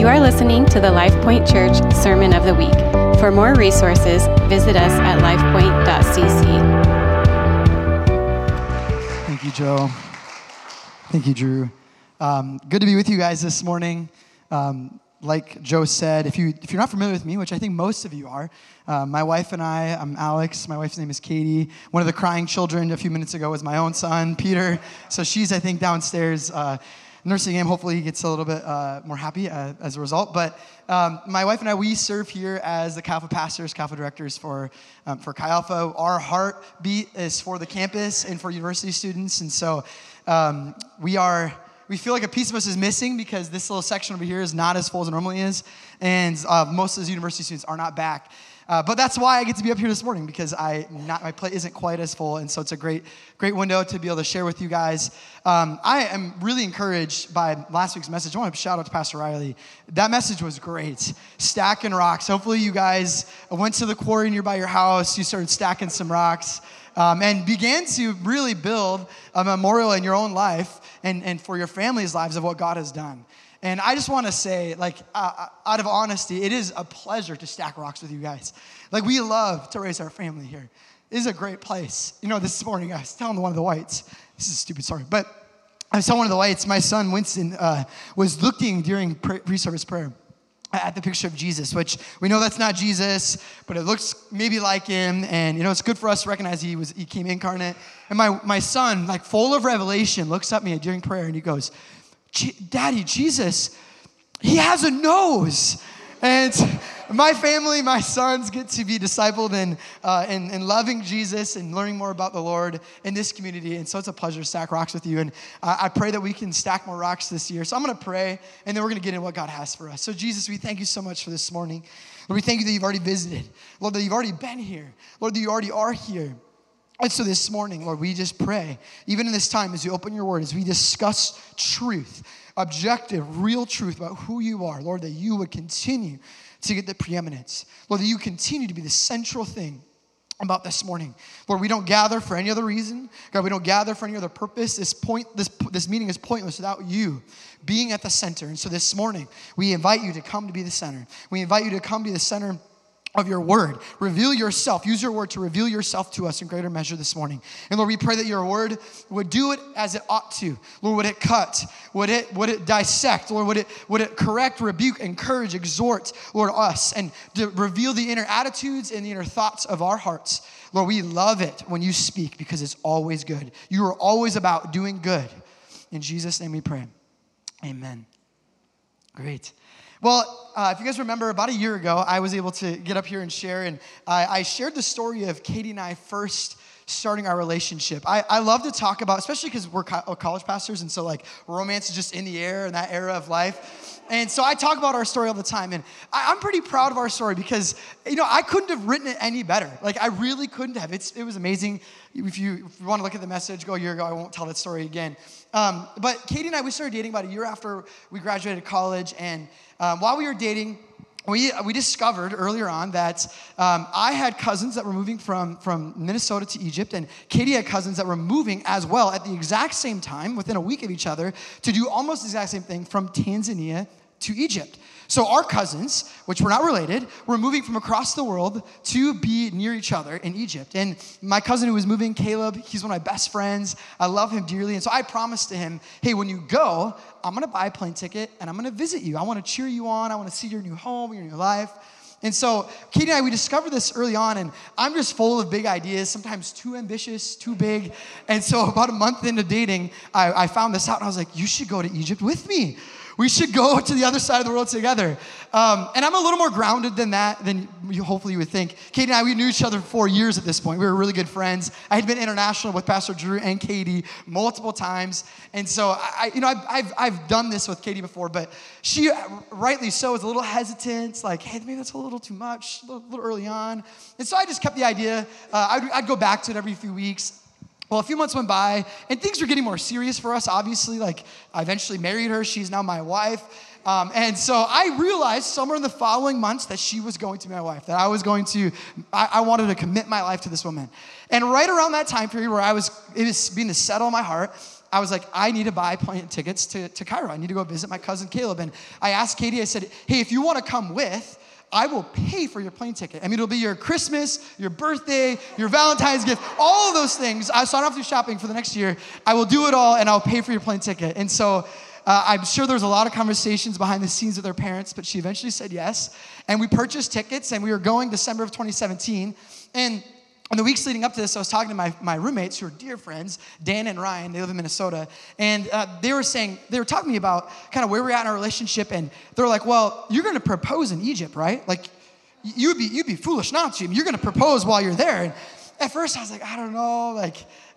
You are listening to the LifePoint Church Sermon of the Week. For more resources, visit us at lifepoint.cc. Thank you, Joe. Thank you, Drew. Um, good to be with you guys this morning. Um, like Joe said, if, you, if you're not familiar with me, which I think most of you are, uh, my wife and I, I'm Alex, my wife's name is Katie. One of the crying children a few minutes ago was my own son, Peter. So she's, I think, downstairs uh, nursing him. Hopefully, he gets a little bit uh, more happy uh, as a result. But um, my wife and I, we serve here as the Alpha pastors, Alpha directors for, um, for Chi Alpha. Our heartbeat is for the campus and for university students. And so um, we are we feel like a piece of us is missing because this little section over here is not as full as it normally is, and uh, most of those university students are not back. Uh, but that's why I get to be up here this morning because I not, my plate isn't quite as full, and so it's a great great window to be able to share with you guys. Um, I am really encouraged by last week's message. I want to shout out to Pastor Riley. That message was great. Stacking rocks. Hopefully, you guys went to the quarry nearby your house. You started stacking some rocks um, and began to really build a memorial in your own life and, and for your family's lives of what God has done. And I just want to say, like, uh, uh, out of honesty, it is a pleasure to stack rocks with you guys. Like, we love to raise our family here. This is a great place. You know, this morning I was telling one of the whites, this is a stupid story, but I was telling one of the whites, my son Winston uh, was looking during pre service prayer at the picture of Jesus, which we know that's not Jesus, but it looks maybe like him. And you know, it's good for us to recognize he was he came incarnate. And my my son, like full of revelation, looks at me during prayer and he goes, Daddy, Jesus, he has a nose. And my family, my sons get to be discipled in, uh, in, in, loving Jesus and learning more about the Lord in this community. And so it's a pleasure to stack rocks with you. And uh, I pray that we can stack more rocks this year. So I'm going to pray, and then we're going to get into what God has for us. So, Jesus, we thank you so much for this morning. Lord, we thank you that you've already visited. Lord, that you've already been here. Lord, that you already are here. And so this morning, Lord, we just pray, even in this time, as you open your word, as we discuss truth, objective, real truth about who you are, Lord, that you would continue to get the preeminence. Lord, that you continue to be the central thing about this morning. Lord, we don't gather for any other reason. God, we don't gather for any other purpose. This point, this, this meeting is pointless without you being at the center. And so this morning, we invite you to come to be the center. We invite you to come to be the center of your word. Reveal yourself. Use your word to reveal yourself to us in greater measure this morning. And Lord, we pray that your word would do it as it ought to. Lord, would it cut? Would it, would it dissect? Lord, would it, would it correct, rebuke, encourage, exhort, Lord, us and reveal the inner attitudes and the inner thoughts of our hearts. Lord, we love it when you speak because it's always good. You are always about doing good. In Jesus' name we pray. Amen. Great. Well, uh, if you guys remember, about a year ago, I was able to get up here and share, and I, I shared the story of Katie and I first starting our relationship. I, I love to talk about, especially because we're co- college pastors, and so like romance is just in the air in that era of life. And so I talk about our story all the time, and I, am pretty proud of our story because you know I couldn't have written it any better. Like I really couldn't have. It's, it was amazing. If you, if you want to look at the message, go a year ago. I won't tell that story again. Um, but Katie and I, we started dating about a year after we graduated college, and um, while we were dating, we, we discovered earlier on that um, I had cousins that were moving from, from Minnesota to Egypt, and Katie had cousins that were moving as well at the exact same time, within a week of each other, to do almost the exact same thing from Tanzania to Egypt. So our cousins, which were not related, were moving from across the world to be near each other in Egypt. And my cousin who was moving, Caleb, he's one of my best friends. I love him dearly. And so I promised to him, hey, when you go, I'm gonna buy a plane ticket and I'm gonna visit you. I wanna cheer you on. I wanna see your new home, your new life. And so Katie and I, we discovered this early on, and I'm just full of big ideas, sometimes too ambitious, too big. And so about a month into dating, I, I found this out, and I was like, you should go to Egypt with me we should go to the other side of the world together. Um, and I'm a little more grounded than that, than you, hopefully you would think. Katie and I, we knew each other for four years at this point. We were really good friends. I had been international with Pastor Drew and Katie multiple times. And so, I, you know, I've, I've, I've done this with Katie before, but she, rightly so, was a little hesitant, like, hey, maybe that's a little too much, a little, little early on. And so I just kept the idea. Uh, I'd, I'd go back to it every few weeks. Well, a few months went by, and things were getting more serious for us, obviously. Like, I eventually married her. She's now my wife. um, and so I realized somewhere in the following months that she was going to be my wife, that I was going to, I, I wanted to commit my life to this woman. And right around that time period where I was, it was being to settle in my heart, I was like, I need to buy plane tickets to, to Cairo. I need to go visit my cousin Caleb. And I asked Katie, I said, hey, if you want to come with, I will pay for your plane ticket. I mean, it'll be your Christmas, your birthday, your Valentine's gift, all of those things. I, so I don't have to do shopping for the next year. I will do it all and I'll pay for your plane ticket. And so uh, I'm sure there was a lot of conversations behind the scenes with their parents, but she eventually said yes. And we purchased tickets and we were going December of 2017. And in the weeks leading up to this, I was talking to my, my roommates who are dear friends, Dan and Ryan. They live in Minnesota. And uh, they were saying, they were talking to me about kind of where we're at in our relationship. And they're like, well, you're going to propose in Egypt, right? Like, you'd be, you'd be foolish not to. You're going to propose while you're there. And at first, I was like, I don't know. Like,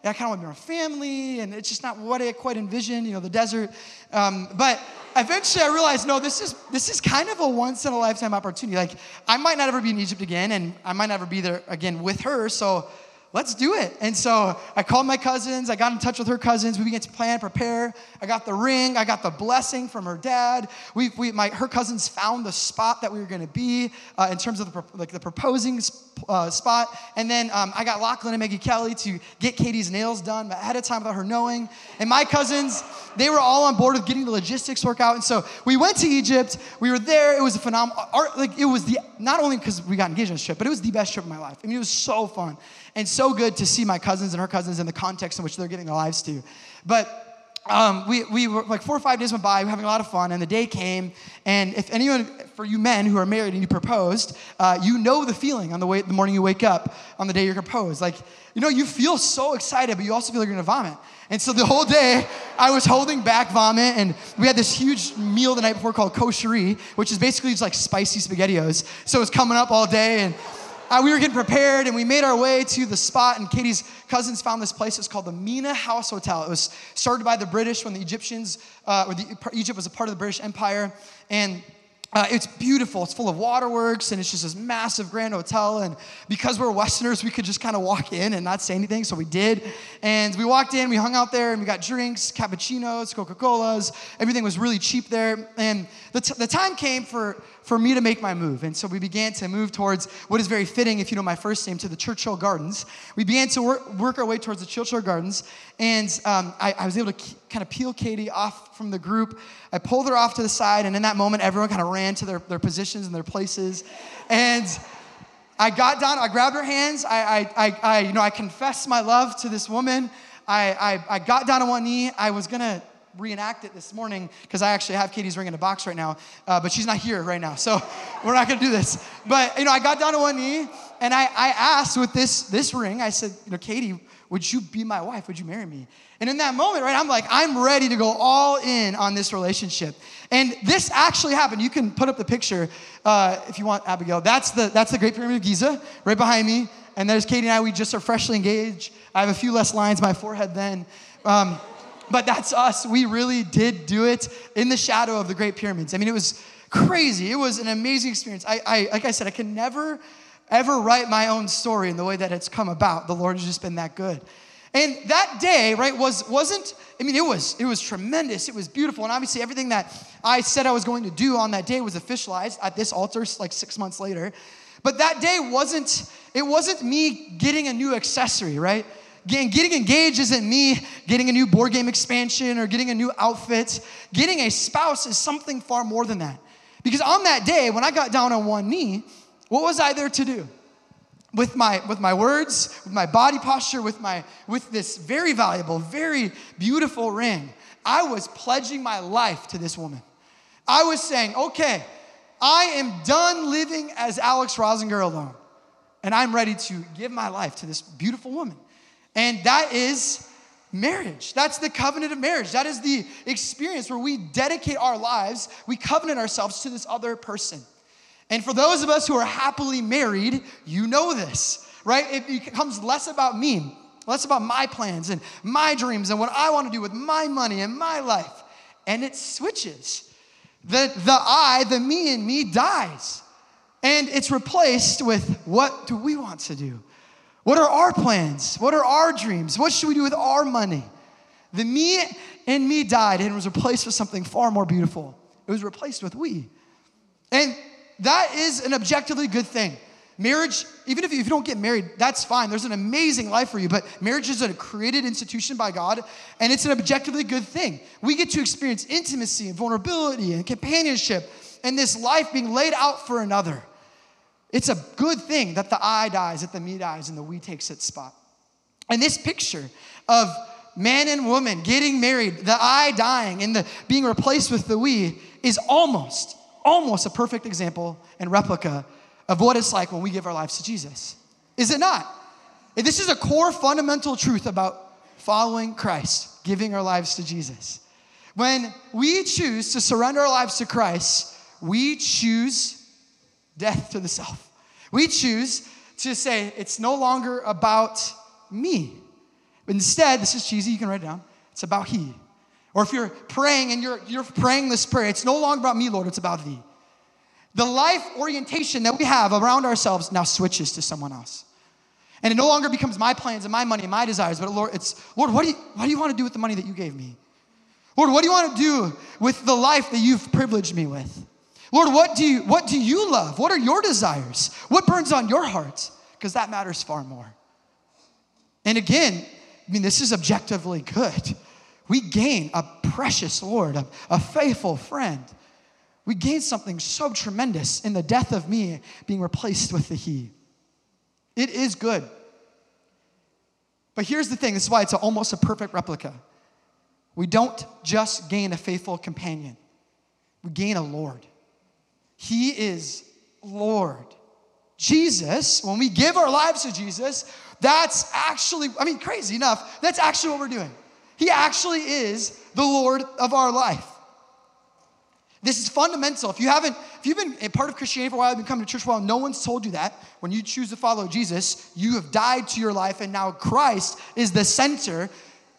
I kind of want to be around family. And it's just not what I quite envisioned, you know, the desert. Um, but eventually I realized, no, this is this is kind of a once in a lifetime opportunity. Like I might not ever be in Egypt again, and I might never be there again with her. So let's do it. And so I called my cousins. I got in touch with her cousins. We began to plan, prepare. I got the ring. I got the blessing from her dad. We, we my her cousins found the spot that we were going to be uh, in terms of the like the proposing uh, spot. And then um, I got Lachlan and Maggie Kelly to get Katie's nails done ahead of time without her knowing. And my cousins, they were all on board with getting the logistics work out. And so we went to Egypt. We were there. It was a phenomenal. Like it was the not only because we got engaged on this trip, but it was the best trip of my life. I mean, it was so fun and so good to see my cousins and her cousins in the context in which they're giving their lives to. But um, we, we were like four or five days went by, we were having a lot of fun, and the day came. And if anyone, for you men who are married and you proposed, uh, you know the feeling on the way the morning you wake up on the day you're proposed. Like, you know, you feel so excited, but you also feel like you're gonna vomit. And so the whole day, I was holding back vomit, and we had this huge meal the night before called kosheri, which is basically just like spicy SpaghettiOs. So it was coming up all day, and uh, we were getting prepared and we made our way to the spot and katie's cousins found this place it's called the Mena House hotel it was started by the british when the egyptians uh, or the, egypt was a part of the british empire and uh, it's beautiful. It's full of waterworks, and it's just this massive grand hotel. And because we're Westerners, we could just kind of walk in and not say anything, so we did. And we walked in, we hung out there, and we got drinks, cappuccinos, Coca Colas. Everything was really cheap there. And the, t- the time came for, for me to make my move. And so we began to move towards what is very fitting, if you know my first name, to the Churchill Gardens. We began to work, work our way towards the Churchill Gardens, and um, I, I was able to kind of peel Katie off from the group. I pulled her off to the side, and in that moment, everyone kind of ran to their, their positions and their places. And I got down, I grabbed her hands, I, I, I, I you know, I confessed my love to this woman. I, I, I got down on one knee. I was gonna reenact it this morning because I actually have Katie's ring in a box right now, uh, but she's not here right now, so we're not gonna do this. But you know, I got down on one knee and I, I asked with this this ring, I said, you know, Katie, would you be my wife? Would you marry me? And in that moment, right, I'm like, I'm ready to go all in on this relationship. And this actually happened. You can put up the picture uh, if you want, Abigail. That's the, that's the Great Pyramid of Giza right behind me. And there's Katie and I. We just are freshly engaged. I have a few less lines in my forehead then. Um, but that's us. We really did do it in the shadow of the Great Pyramids. I mean, it was crazy. It was an amazing experience. I, I like I said, I can never, ever write my own story in the way that it's come about. The Lord has just been that good. And that day, right, was wasn't. I mean, it was it was tremendous. It was beautiful, and obviously everything that I said I was going to do on that day was officialized at this altar, like six months later. But that day wasn't. It wasn't me getting a new accessory, right? Getting engaged isn't me getting a new board game expansion or getting a new outfit. Getting a spouse is something far more than that. Because on that day, when I got down on one knee, what was I there to do? With my with my words with my body posture with my with this very valuable very beautiful ring i was pledging my life to this woman. I was saying okay i am done living as alex rosinger alone and i'm ready to give my life to this beautiful woman. And that is marriage. That's the covenant of marriage. That is the experience where we dedicate our lives we covenant ourselves to this other person and for those of us who are happily married, you know this, right? It becomes less about me, less about my plans and my dreams and what I want to do with my money and my life. And it switches. The, the I, the me and me dies. And it's replaced with what do we want to do? What are our plans? What are our dreams? What should we do with our money? The me and me died and was replaced with something far more beautiful it was replaced with we. And that is an objectively good thing. Marriage, even if you, if you don't get married, that's fine. There's an amazing life for you, but marriage is a created institution by God, and it's an objectively good thing. We get to experience intimacy and vulnerability and companionship and this life being laid out for another. It's a good thing that the I dies, that the me dies, and the we takes its spot. And this picture of man and woman getting married, the I dying, and the being replaced with the we is almost, almost a perfect example and replica of what it's like when we give our lives to Jesus. Is it not? This is a core fundamental truth about following Christ, giving our lives to Jesus. When we choose to surrender our lives to Christ, we choose death to the self. We choose to say, it's no longer about me. Instead, this is cheesy, you can write it down. It's about He. Or if you're praying and you're, you're praying this prayer, it's no longer about me, Lord, it's about Thee. The life orientation that we have around ourselves now switches to someone else. And it no longer becomes my plans and my money and my desires, but Lord, it's, Lord, what do you, what do you want to do with the money that you gave me? Lord, what do you want to do with the life that you've privileged me with? Lord, what do you, what do you love? What are your desires? What burns on your heart? Because that matters far more. And again, I mean, this is objectively good. We gain a precious Lord, a, a faithful friend we gain something so tremendous in the death of me being replaced with the He. It is good. But here's the thing this is why it's a, almost a perfect replica. We don't just gain a faithful companion, we gain a Lord. He is Lord. Jesus, when we give our lives to Jesus, that's actually, I mean, crazy enough, that's actually what we're doing. He actually is the Lord of our life. This is fundamental. If you haven't, if you've been a part of Christianity for a while, you've been coming to church for a while, no one's told you that. When you choose to follow Jesus, you have died to your life, and now Christ is the center.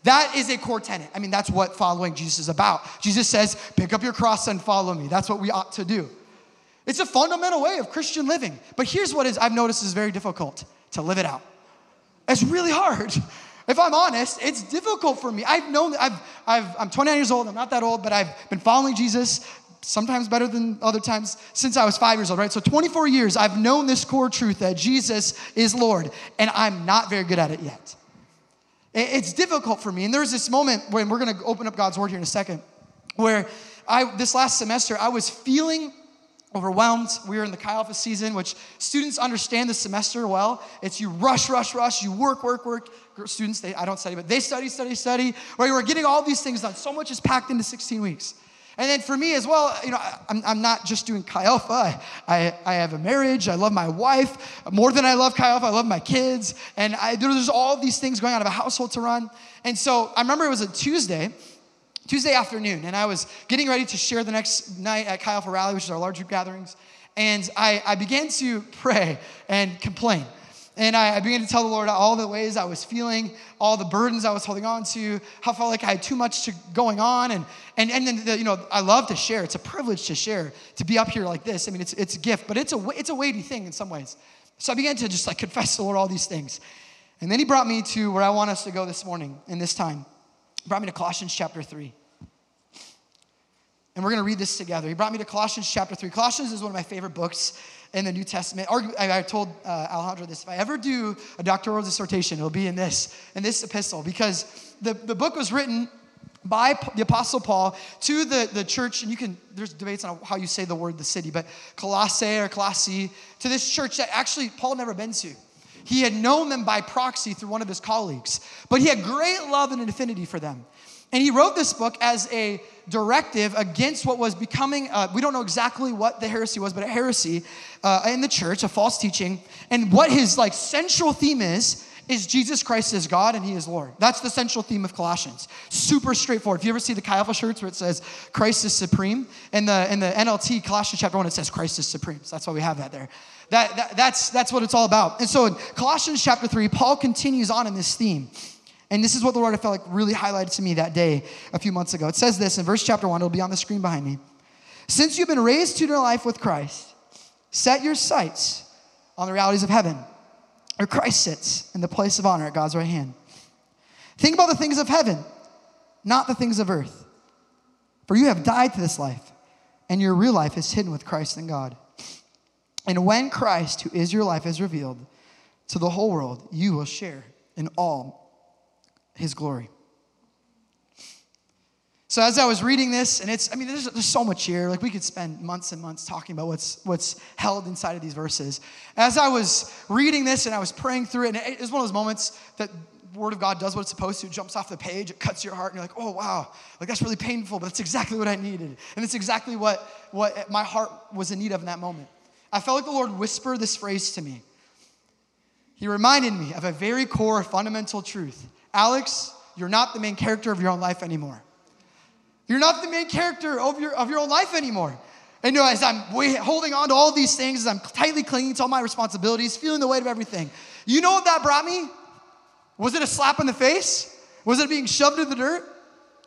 That is a core tenet. I mean, that's what following Jesus is about. Jesus says, pick up your cross and follow me. That's what we ought to do. It's a fundamental way of Christian living. But here's what is I've noticed is very difficult to live it out. It's really hard. If I'm honest, it's difficult for me. I've known, I've, I've, I'm 29 years old, I'm not that old, but I've been following Jesus sometimes better than other times, since I was five years old, right? So 24 years, I've known this core truth that Jesus is Lord, and I'm not very good at it yet. It's difficult for me. And there's this moment when we're gonna open up God's word here in a second, where I, this last semester, I was feeling overwhelmed. We were in the Chi Alpha season, which students understand the semester well. It's you rush, rush, rush, you work, work, work. Students, they, I don't study, but they study, study, study. Right? We're getting all these things done. So much is packed into 16 weeks. And then for me as well, you know, I'm, I'm not just doing Chi Alpha. I, I have a marriage. I love my wife more than I love Chi Alpha. I love my kids. And I, there's all these things going on. I have a household to run. And so I remember it was a Tuesday, Tuesday afternoon, and I was getting ready to share the next night at Chi Alpha Rally, which is our large group gatherings. And I, I began to pray and complain. And I, I, began to tell the Lord all the ways I was feeling, all the burdens I was holding on to, how I felt like I had too much to, going on. And, and, and then, the, you know, I love to share. It's a privilege to share, to be up here like this. I mean, it's, it's a gift, but it's a, it's a weighty thing in some ways. So I began to just like confess to the Lord all these things. And then he brought me to where I want us to go this morning in this time. Brought me to Colossians chapter 3. And we're going to read this together. He brought me to Colossians chapter 3. Colossians is one of my favorite books in the New Testament. I told uh, Alejandro this. If I ever do a doctoral dissertation, it'll be in this, in this epistle, because the, the book was written by the apostle paul to the, the church and you can there's debates on how you say the word the city but colossae or colossae to this church that actually paul never been to he had known them by proxy through one of his colleagues but he had great love and an affinity for them and he wrote this book as a directive against what was becoming, uh, we don't know exactly what the heresy was, but a heresy uh, in the church, a false teaching. And what his like central theme is, is Jesus Christ is God and he is Lord. That's the central theme of Colossians. Super straightforward. If you ever see the Chi shirts where it says Christ is supreme, in the, in the NLT Colossians chapter 1, it says Christ is supreme. So that's why we have that there. That, that, that's, that's what it's all about. And so in Colossians chapter 3, Paul continues on in this theme. And this is what the Lord I felt like really highlighted to me that day a few months ago. It says this in verse chapter 1, it'll be on the screen behind me. Since you've been raised to new life with Christ, set your sights on the realities of heaven, where Christ sits in the place of honor at God's right hand. Think about the things of heaven, not the things of earth. For you have died to this life, and your real life is hidden with Christ in God. And when Christ, who is your life, is revealed to the whole world, you will share in all his glory. So as I was reading this, and it's, I mean, there's, there's so much here. Like we could spend months and months talking about what's what's held inside of these verses. As I was reading this and I was praying through it, and it was one of those moments that Word of God does what it's supposed to, it jumps off the page, it cuts your heart, and you're like, oh wow, like that's really painful, but that's exactly what I needed. And it's exactly what, what my heart was in need of in that moment. I felt like the Lord whispered this phrase to me. He reminded me of a very core fundamental truth. Alex, you're not the main character of your own life anymore. You're not the main character of your, of your own life anymore. And you know, as I'm holding on to all these things, as I'm tightly clinging to all my responsibilities, feeling the weight of everything, you know what that brought me? Was it a slap in the face? Was it being shoved in the dirt?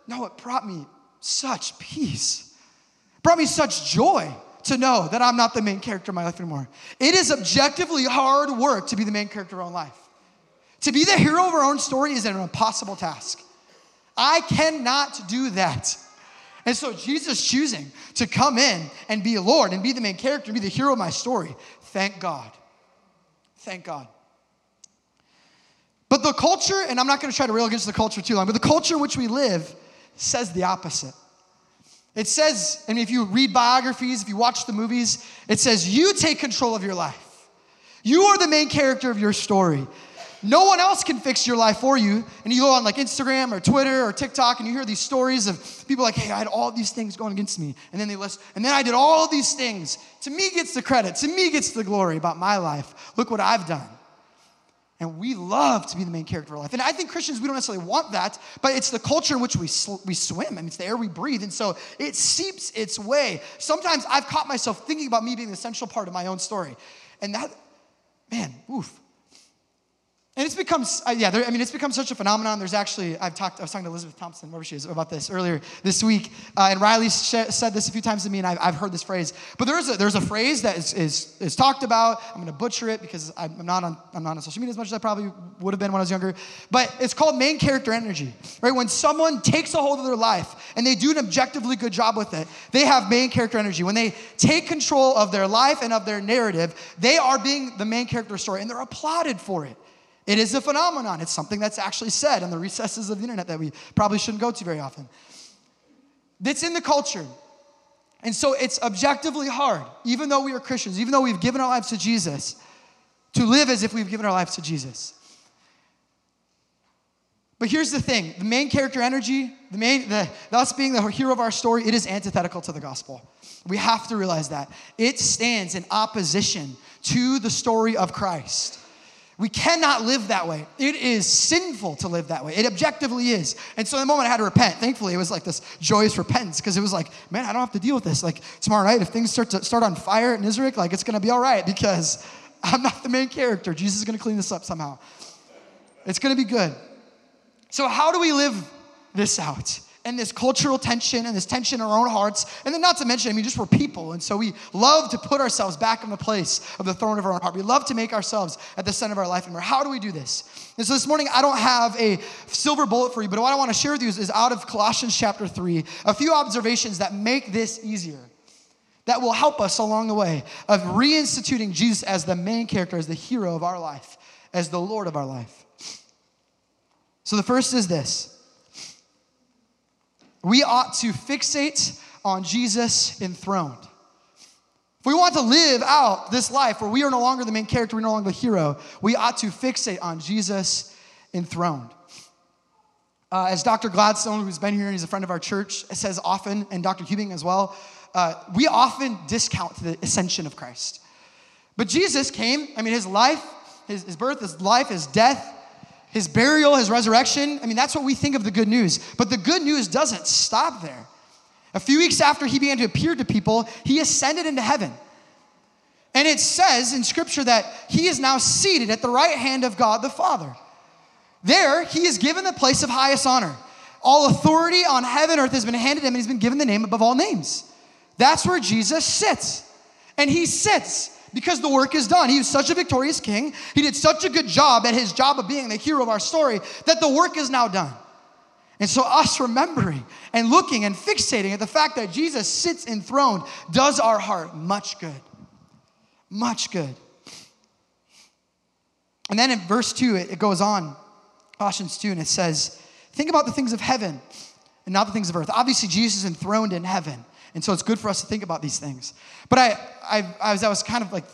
No, it brought me such peace. It brought me such joy to know that I'm not the main character of my life anymore. It is objectively hard work to be the main character of our own life. To be the hero of our own story is an impossible task. I cannot do that. And so Jesus choosing to come in and be Lord and be the main character and be the hero of my story, thank God. Thank God. But the culture, and I'm not going to try to rail against the culture too long, but the culture in which we live says the opposite. It says, mean, if you read biographies, if you watch the movies, it says, you take control of your life. You are the main character of your story. No one else can fix your life for you. And you go on like Instagram or Twitter or TikTok and you hear these stories of people like, hey, I had all these things going against me. And then they list, and then I did all these things. To me gets the credit, to me gets the glory about my life. Look what I've done. And we love to be the main character of our life. And I think Christians, we don't necessarily want that, but it's the culture in which we, sl- we swim. I mean, it's the air we breathe. And so it seeps its way. Sometimes I've caught myself thinking about me being the central part of my own story. And that, man, oof. And it's become, uh, yeah, there, I mean, it's become such a phenomenon. There's actually, I've talked, I was talking to Elizabeth Thompson, wherever she is, about this earlier this week. Uh, and Riley sh- said this a few times to me, and I've, I've heard this phrase. But there's a, there's a phrase that is, is, is talked about. I'm going to butcher it because I'm not, on, I'm not on social media as much as I probably would have been when I was younger. But it's called main character energy, right? When someone takes a hold of their life and they do an objectively good job with it, they have main character energy. When they take control of their life and of their narrative, they are being the main character story, and they're applauded for it. It is a phenomenon. It's something that's actually said in the recesses of the internet that we probably shouldn't go to very often. That's in the culture. And so it's objectively hard, even though we are Christians, even though we've given our lives to Jesus, to live as if we've given our lives to Jesus. But here's the thing the main character energy, the main, the, the, us being the hero of our story, it is antithetical to the gospel. We have to realize that. It stands in opposition to the story of Christ. We cannot live that way. It is sinful to live that way. It objectively is. And so the moment I had to repent, thankfully, it was like this joyous repentance because it was like, man, I don't have to deal with this. Like tomorrow night, if things start to start on fire at Nisrik, like it's gonna be all right because I'm not the main character. Jesus is gonna clean this up somehow. It's gonna be good. So how do we live this out? And this cultural tension and this tension in our own hearts. And then, not to mention, I mean, just we're people. And so we love to put ourselves back in the place of the throne of our own heart. We love to make ourselves at the center of our life. And how do we do this? And so this morning, I don't have a silver bullet for you, but what I want to share with you is, is out of Colossians chapter 3, a few observations that make this easier that will help us along the way of reinstituting Jesus as the main character, as the hero of our life, as the Lord of our life. So the first is this we ought to fixate on Jesus enthroned. If we want to live out this life where we are no longer the main character, we're no longer the hero, we ought to fixate on Jesus enthroned. Uh, as Dr. Gladstone, who's been here and he's a friend of our church, says often, and Dr. Hubing as well, uh, we often discount the ascension of Christ. But Jesus came, I mean, his life, his, his birth, his life, his death, his burial, his resurrection. I mean, that's what we think of the good news. But the good news doesn't stop there. A few weeks after he began to appear to people, he ascended into heaven. And it says in scripture that he is now seated at the right hand of God the Father. There, he is given the place of highest honor. All authority on heaven earth has been handed him, and he's been given the name above all names. That's where Jesus sits. And he sits because the work is done. He was such a victorious king. He did such a good job at his job of being the hero of our story that the work is now done. And so, us remembering and looking and fixating at the fact that Jesus sits enthroned does our heart much good. Much good. And then in verse 2, it goes on, Colossians 2, and it says, Think about the things of heaven and not the things of earth. Obviously, Jesus is enthroned in heaven. And so it's good for us to think about these things. But I, I, as I was kind of like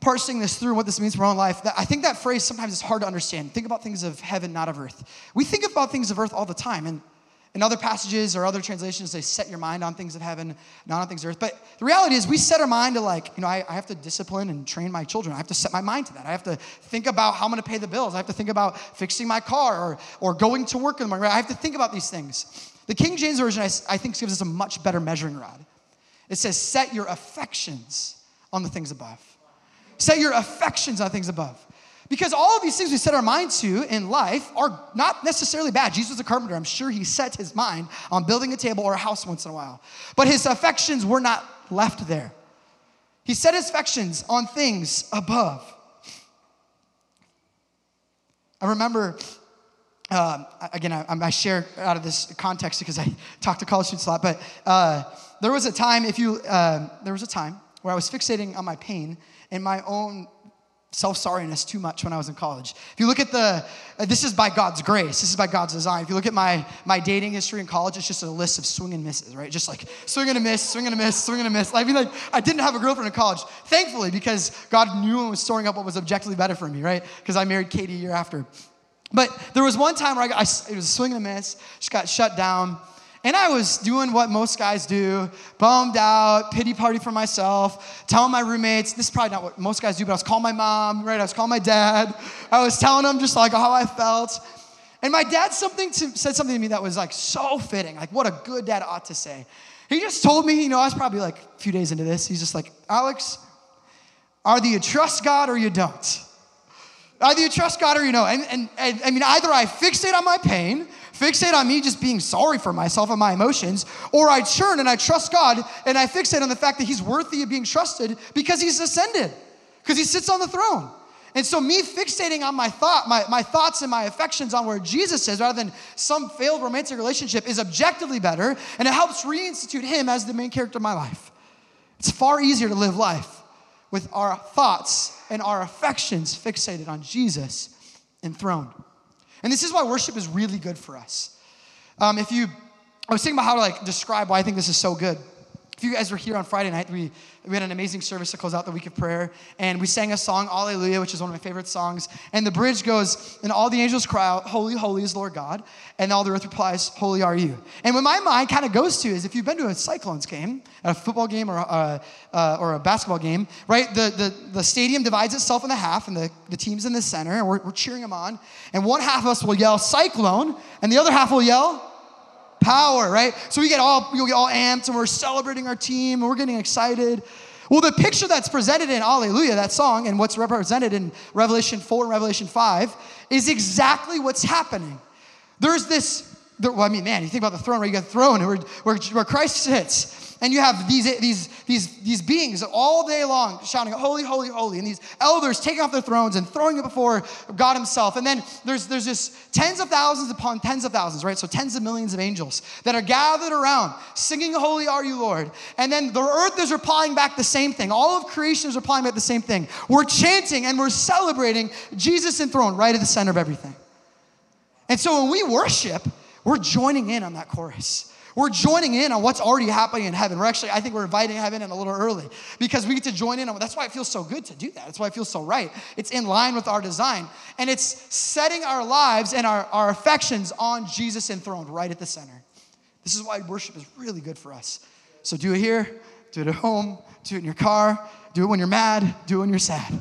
parsing this through what this means for our own life, I think that phrase sometimes is hard to understand. Think about things of heaven, not of earth. We think about things of earth all the time. And in other passages or other translations, they set your mind on things of heaven, not on things of earth. But the reality is, we set our mind to like, you know, I, I, have to discipline and train my children. I have to set my mind to that. I have to think about how I'm going to pay the bills. I have to think about fixing my car or, or going to work in the morning. I have to think about these things. The King James Version, I, I think, gives us a much better measuring rod. It says, set your affections on the things above. Set your affections on things above. Because all of these things we set our mind to in life are not necessarily bad. Jesus was a carpenter. I'm sure he set his mind on building a table or a house once in a while. But his affections were not left there. He set his affections on things above. I remember, uh, again, I, I, share out of this context because I talk to college students a lot, but uh, there was a time, if you, uh, there was a time where I was fixating on my pain and my own self sorriness too much when I was in college. If you look at the, uh, this is by God's grace, this is by God's design. If you look at my, my dating history in college, it's just a list of swing and misses, right? Just like swing and a miss, swing and a miss, swing and a miss. I mean, like, I didn't have a girlfriend in college, thankfully, because God knew and was storing up what was objectively better for me, right? Because I married Katie a year after. But there was one time where I, got, I it was a swing and a miss, just got shut down. And I was doing what most guys do, bummed out, pity party for myself, telling my roommates, this is probably not what most guys do, but I was calling my mom, right? I was calling my dad. I was telling them just like how I felt. And my dad something to, said something to me that was like so fitting, like what a good dad ought to say. He just told me, you know, I was probably like a few days into this. He's just like, Alex, either you trust God or you don't. Either you trust God or you don't. And, and, and I mean, either I fixate on my pain fixate on me just being sorry for myself and my emotions, or I churn and I trust God and I fixate on the fact that He's worthy of being trusted because He's ascended, because He sits on the throne. And so, me fixating on my thought, my, my thoughts and my affections on where Jesus is, rather than some failed romantic relationship, is objectively better, and it helps reinstitute Him as the main character of my life. It's far easier to live life with our thoughts and our affections fixated on Jesus enthroned. And this is why worship is really good for us. Um, if you, I was thinking about how to like describe why I think this is so good. If you guys were here on Friday night, we, we had an amazing service to close out the week of prayer, and we sang a song, Alleluia, which is one of my favorite songs. And the bridge goes, and all the angels cry out, Holy, holy is Lord God. And all the earth replies, Holy are you. And what my mind kind of goes to is if you've been to a Cyclones game, a football game or a, uh, or a basketball game, right? The, the, the stadium divides itself in the half, and the, the team's in the center, and we're, we're cheering them on. And one half of us will yell, Cyclone, and the other half will yell, power, right? So we get all we get all amped and we're celebrating our team and we're getting excited. Well, the picture that's presented in Alleluia, that song, and what's represented in Revelation 4 and Revelation 5 is exactly what's happening. There's this, well, I mean, man, you think about the throne, right? You got the throne where, where, where Christ sits and you have these, these, these, these beings all day long shouting, Holy, holy, holy. And these elders taking off their thrones and throwing it before God Himself. And then there's, there's just tens of thousands upon tens of thousands, right? So tens of millions of angels that are gathered around singing, Holy are you, Lord. And then the earth is replying back the same thing. All of creation is replying back the same thing. We're chanting and we're celebrating Jesus enthroned right at the center of everything. And so when we worship, we're joining in on that chorus. We're joining in on what's already happening in heaven. We're actually, I think we're inviting heaven in a little early because we get to join in on that's why it feels so good to do that. That's why it feels so right. It's in line with our design. And it's setting our lives and our, our affections on Jesus enthroned right at the center. This is why worship is really good for us. So do it here, do it at home, do it in your car, do it when you're mad, do it when you're sad.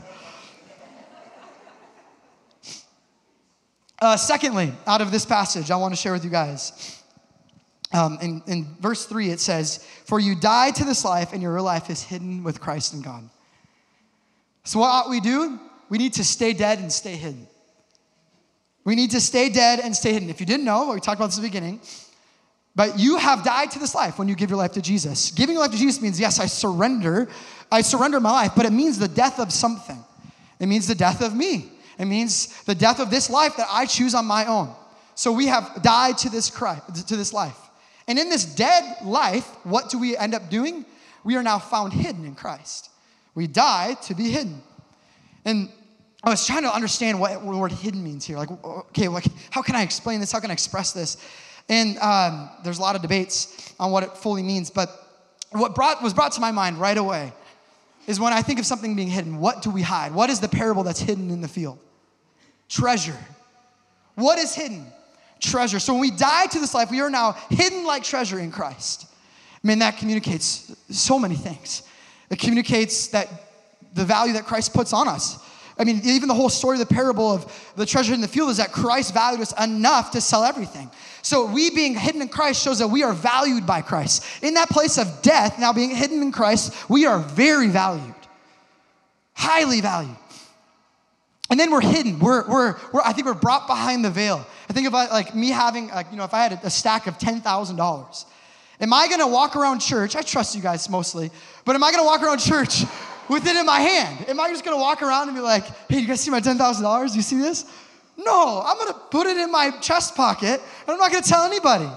Uh, secondly, out of this passage, I want to share with you guys um, in, in verse 3, it says, For you die to this life, and your life is hidden with Christ in God. So, what ought we do? We need to stay dead and stay hidden. We need to stay dead and stay hidden. If you didn't know, we talked about this at the beginning, but you have died to this life when you give your life to Jesus. Giving your life to Jesus means, yes, I surrender. I surrender my life, but it means the death of something. It means the death of me. It means the death of this life that I choose on my own. So we have died to this Christ, to this life. And in this dead life, what do we end up doing? We are now found hidden in Christ. We die to be hidden. And I was trying to understand what the word hidden means here. Like, okay, like, how can I explain this? How can I express this? And um, there's a lot of debates on what it fully means. But what brought, was brought to my mind right away is when I think of something being hidden, what do we hide? What is the parable that's hidden in the field? Treasure. What is hidden? Treasure. So when we die to this life, we are now hidden like treasure in Christ. I mean, that communicates so many things. It communicates that the value that Christ puts on us. I mean, even the whole story of the parable of the treasure in the field is that Christ valued us enough to sell everything. So, we being hidden in Christ shows that we are valued by Christ. In that place of death, now being hidden in Christ, we are very valued, highly valued. And then we're hidden. We're, we're, we're I think we're brought behind the veil. I think about like me having, like, you know, if I had a, stack of $10,000, am I gonna walk around church? I trust you guys mostly, but am I gonna walk around church with it in my hand? Am I just gonna walk around and be like, hey, you guys see my $10,000? You see this? No, I'm gonna put it in my chest pocket and I'm not gonna tell anybody.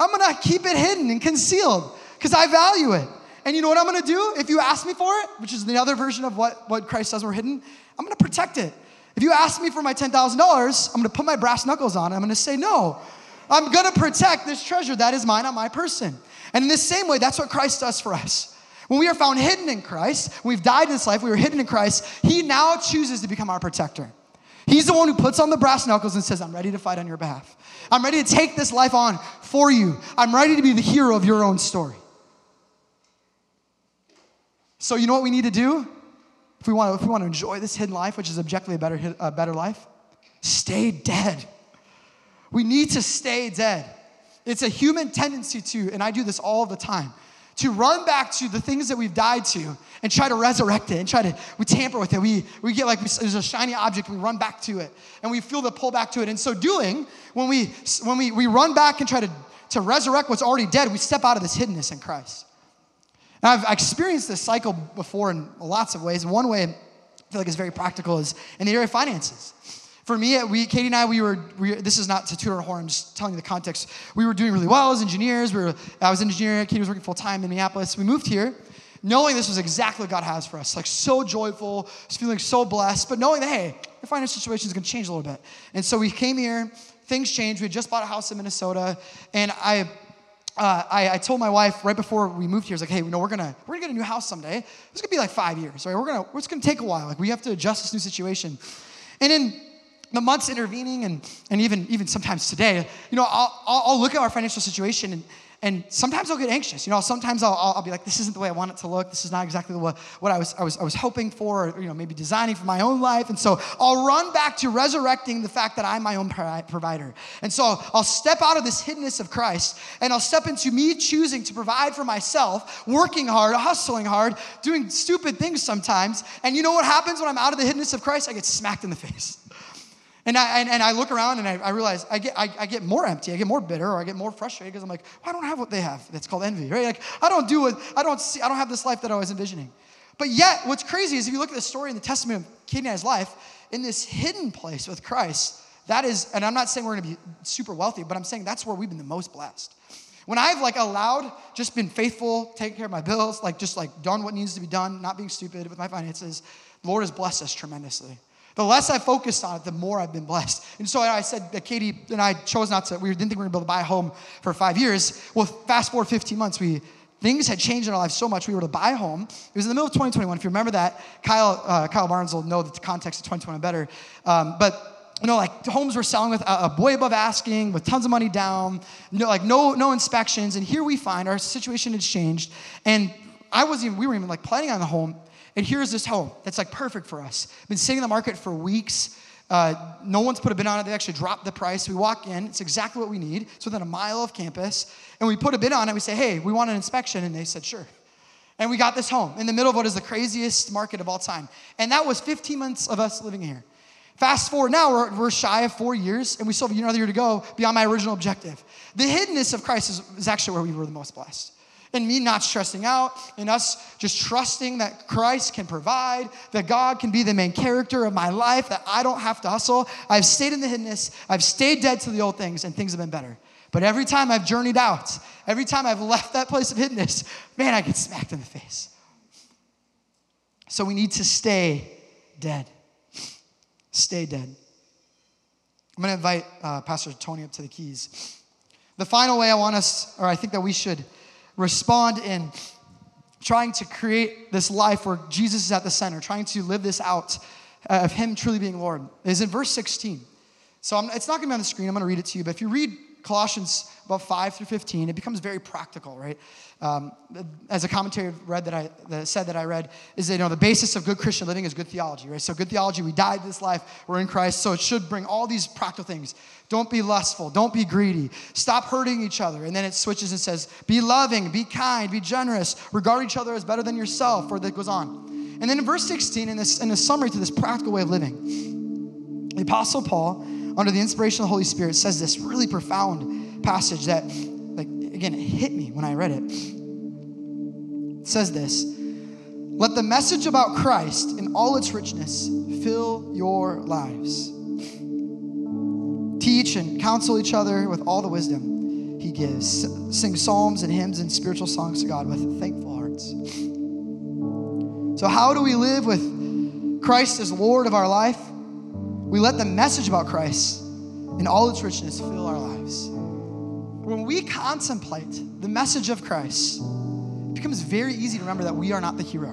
I'm gonna keep it hidden and concealed because I value it. And you know what I'm gonna do if you ask me for it, which is the other version of what, what Christ says we're hidden? I'm gonna protect it. If you ask me for my $10,000, I'm gonna put my brass knuckles on. And I'm gonna say no. I'm gonna protect this treasure that is mine on my person. And in the same way, that's what Christ does for us. When we are found hidden in Christ, we've died in this life, we were hidden in Christ, He now chooses to become our protector. He's the one who puts on the brass knuckles and says, I'm ready to fight on your behalf. I'm ready to take this life on for you. I'm ready to be the hero of your own story. So, you know what we need to do? If we want to, if we want to enjoy this hidden life, which is objectively a better, a better life, stay dead. We need to stay dead. It's a human tendency to, and I do this all the time, to run back to the things that we've died to and try to resurrect it and try to, we tamper with it. We, we get like, there's a shiny object, we run back to it and we feel the pull back to it. And so doing, when we, when we, we run back and try to, to resurrect what's already dead, we step out of this hiddenness in Christ. Now, I've experienced this cycle before in lots of ways. One way I feel like is very practical is in the area of finances. For me, we, Katie and I, we were, we, this is not to toot our horn, I'm just telling you the context. We were doing really well as engineers. We were, I was an engineer, Katie was working full time in Minneapolis. We moved here knowing this was exactly what God has for us. Like so joyful, feeling so blessed, but knowing that, hey, your financial situation is gonna change a little bit. And so we came here, things changed. We just bought a house in Minnesota, and I uh, I, I, told my wife right before we moved here, I was like, hey, you know, we're gonna we're gonna get a new house someday. It's gonna be like five years, right? We're gonna it's gonna take a while. Like we have to adjust this new situation. And in the months intervening, and and even even sometimes today, you know, I'll, I'll look at our financial situation and and sometimes I'll get anxious. You know, sometimes I'll, I'll, be like, this isn't the way I want it to look. This is not exactly what, what I, was, I, was, I was hoping for, or, you know, maybe designing for my own life. And so I'll run back to resurrecting the fact that I'm my own provider. And so I'll step out of this hiddenness of Christ and I'll step into me choosing to provide for myself, working hard, hustling hard, doing stupid things sometimes. And you know what happens when I'm out of the hiddenness of Christ? I get smacked in the face. And I, and, and I look around and I, I realize I get, I, I, get more empty, I get more bitter, or I get more frustrated because I'm like, well, I don't have what they have. That's called envy, right? Like, I don't do it, I don't see, I don't have this life that I was envisioning. But yet, what's crazy is if you look at the story in the testament of and life, in this hidden place with Christ, that is, and I'm not saying we're gonna be super wealthy, but I'm saying that's where we've been the most blessed. When I've like allowed, just been faithful, taking care of my bills, like just like done what needs to be done, not being stupid with my finances, Lord has blessed us tremendously. The less I focused on it, the more I've been blessed. And so I said that Katie and I chose not to, we didn't think we were gonna be able to buy a home for five years. Well, fast forward 15 months, we things had changed in our lives so much we were to buy a home. It was in the middle of 2021. If you remember that, Kyle, uh, Kyle Barnes will know the context of 2021 better. Um, but you know, like homes were selling with a, a boy above asking, with tons of money down, no, like no, no inspections. And here we find our situation has changed. And I wasn't even, we weren't even like planning on the home. And here's this home that's like perfect for us. Been sitting in the market for weeks. Uh, no one's put a bid on it. They actually dropped the price. We walk in. It's exactly what we need. It's within a mile of campus. And we put a bid on it. We say, hey, we want an inspection. And they said, sure. And we got this home in the middle of what is the craziest market of all time. And that was 15 months of us living here. Fast forward now, we're, we're shy of four years, and we still have another year to go beyond my original objective. The hiddenness of Christ is, is actually where we were the most blessed. And me not stressing out, and us just trusting that Christ can provide, that God can be the main character of my life, that I don't have to hustle. I've stayed in the hiddenness, I've stayed dead to the old things, and things have been better. But every time I've journeyed out, every time I've left that place of hiddenness, man, I get smacked in the face. So we need to stay dead. Stay dead. I'm going to invite uh, Pastor Tony up to the keys. The final way I want us, or I think that we should respond in trying to create this life where Jesus is at the center, trying to live this out uh, of Him truly being Lord, is in verse 16. So I'm, it's not going to be on the screen. I'm going to read it to you. But if you read Colossians about 5 through 15, it becomes very practical, right? Um, as a commentary read that I that said that I read is that you know the basis of good Christian living is good theology, right? So good theology, we died this life, we're in Christ, so it should bring all these practical things. Don't be lustful, don't be greedy, stop hurting each other, and then it switches and says, be loving, be kind, be generous, regard each other as better than yourself, or that goes on. And then in verse 16, in this in a summary to this practical way of living, the Apostle Paul, under the inspiration of the Holy Spirit, says this really profound passage that again, it hit me when I read it. It says this Let the message about Christ in all its richness fill your lives. Teach and counsel each other with all the wisdom he gives. Sing psalms and hymns and spiritual songs to God with thankful hearts. So, how do we live with Christ as Lord of our life? We let the message about Christ in all its richness fill our lives when we contemplate the message of Christ, it becomes very easy to remember that we are not the hero.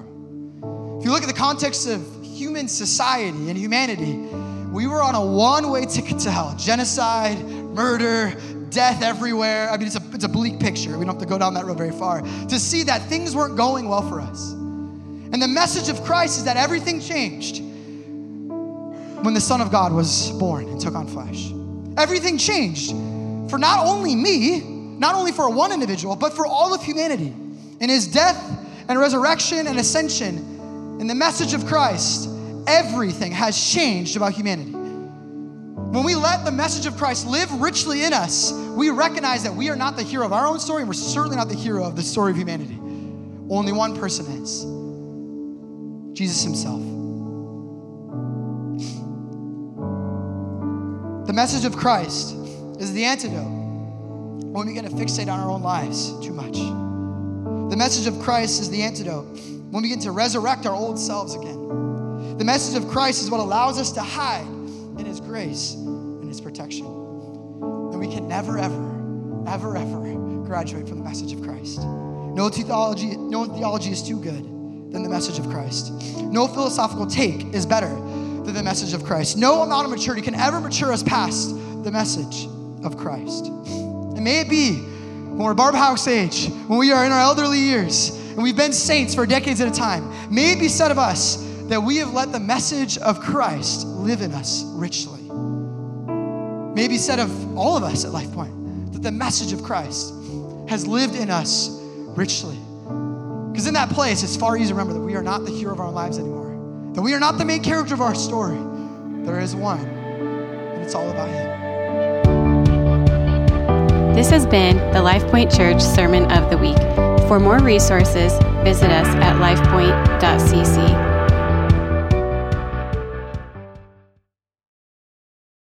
If you look at the context of human society and humanity, we were on a one way ticket to hell genocide, murder, death everywhere. I mean, it's a, it's a bleak picture. We don't have to go down that road very far to see that things weren't going well for us. And the message of Christ is that everything changed when the Son of God was born and took on flesh. Everything changed for not only me, not only for one individual, but for all of humanity. In his death and resurrection and ascension, in the message of Christ, everything has changed about humanity. When we let the message of Christ live richly in us, we recognize that we are not the hero of our own story, and we're certainly not the hero of the story of humanity. Only one person is Jesus Himself. The message of Christ is the antidote when we begin to fixate on our own lives too much. The message of Christ is the antidote when we begin to resurrect our old selves again. The message of Christ is what allows us to hide in His grace and His protection. And we can never, ever, ever, ever graduate from the message of Christ. No theology, no theology is too good than the message of Christ. No philosophical take is better than the message of Christ. No amount of maturity can ever mature us past the message of Christ. And may it be when we're Barb House age, when we are in our elderly years, and we've been saints for decades at a time, may it be said of us that we have let the message of Christ live in us richly. May it be said of all of us at Life Point that the message of Christ has lived in us richly. Because in that place, it's far easier to remember that we are not the hero of our lives anymore, that we are not the main character of our story. There is one, and it's all about Him. This has been the LifePoint Church Sermon of the Week. For more resources, visit us at lifepoint.cc.